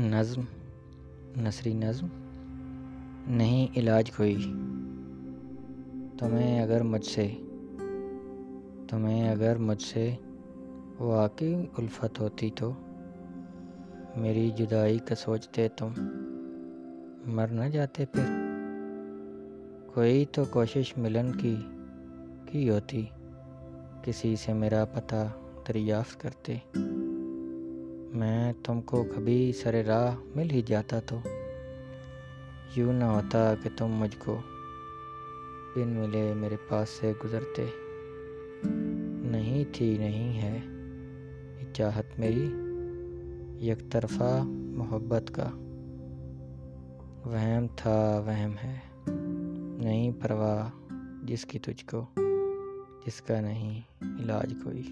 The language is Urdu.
نظم، نثری نظم؟ نہیں، علاج کوئی۔ تمہیں اگر مجھ سے، تمہیں اگر مجھ سے واقعی الفت ہوتی تو میری جدائی کا سوچتے تم مر نہ جاتے پھر۔ کوئی تو کوشش ملن کی کی ہوتی، کسی سے میرا پتہ دریافت کرتے۔ میں تم کو کبھی سر راہ مل ہی جاتا تو۔ یوں نہ ہوتا کہ تم مجھ کو بن ملے میرے پاس سے گزرتے۔ نہیں تھی، نہیں ہے یہ چاہت میری یک طرفہ محبت کا۔ وہم تھا، وہم ہے۔ نہیں پرواہ، جس کی تجھ کو، جس کا نہیں، علاج کوئی۔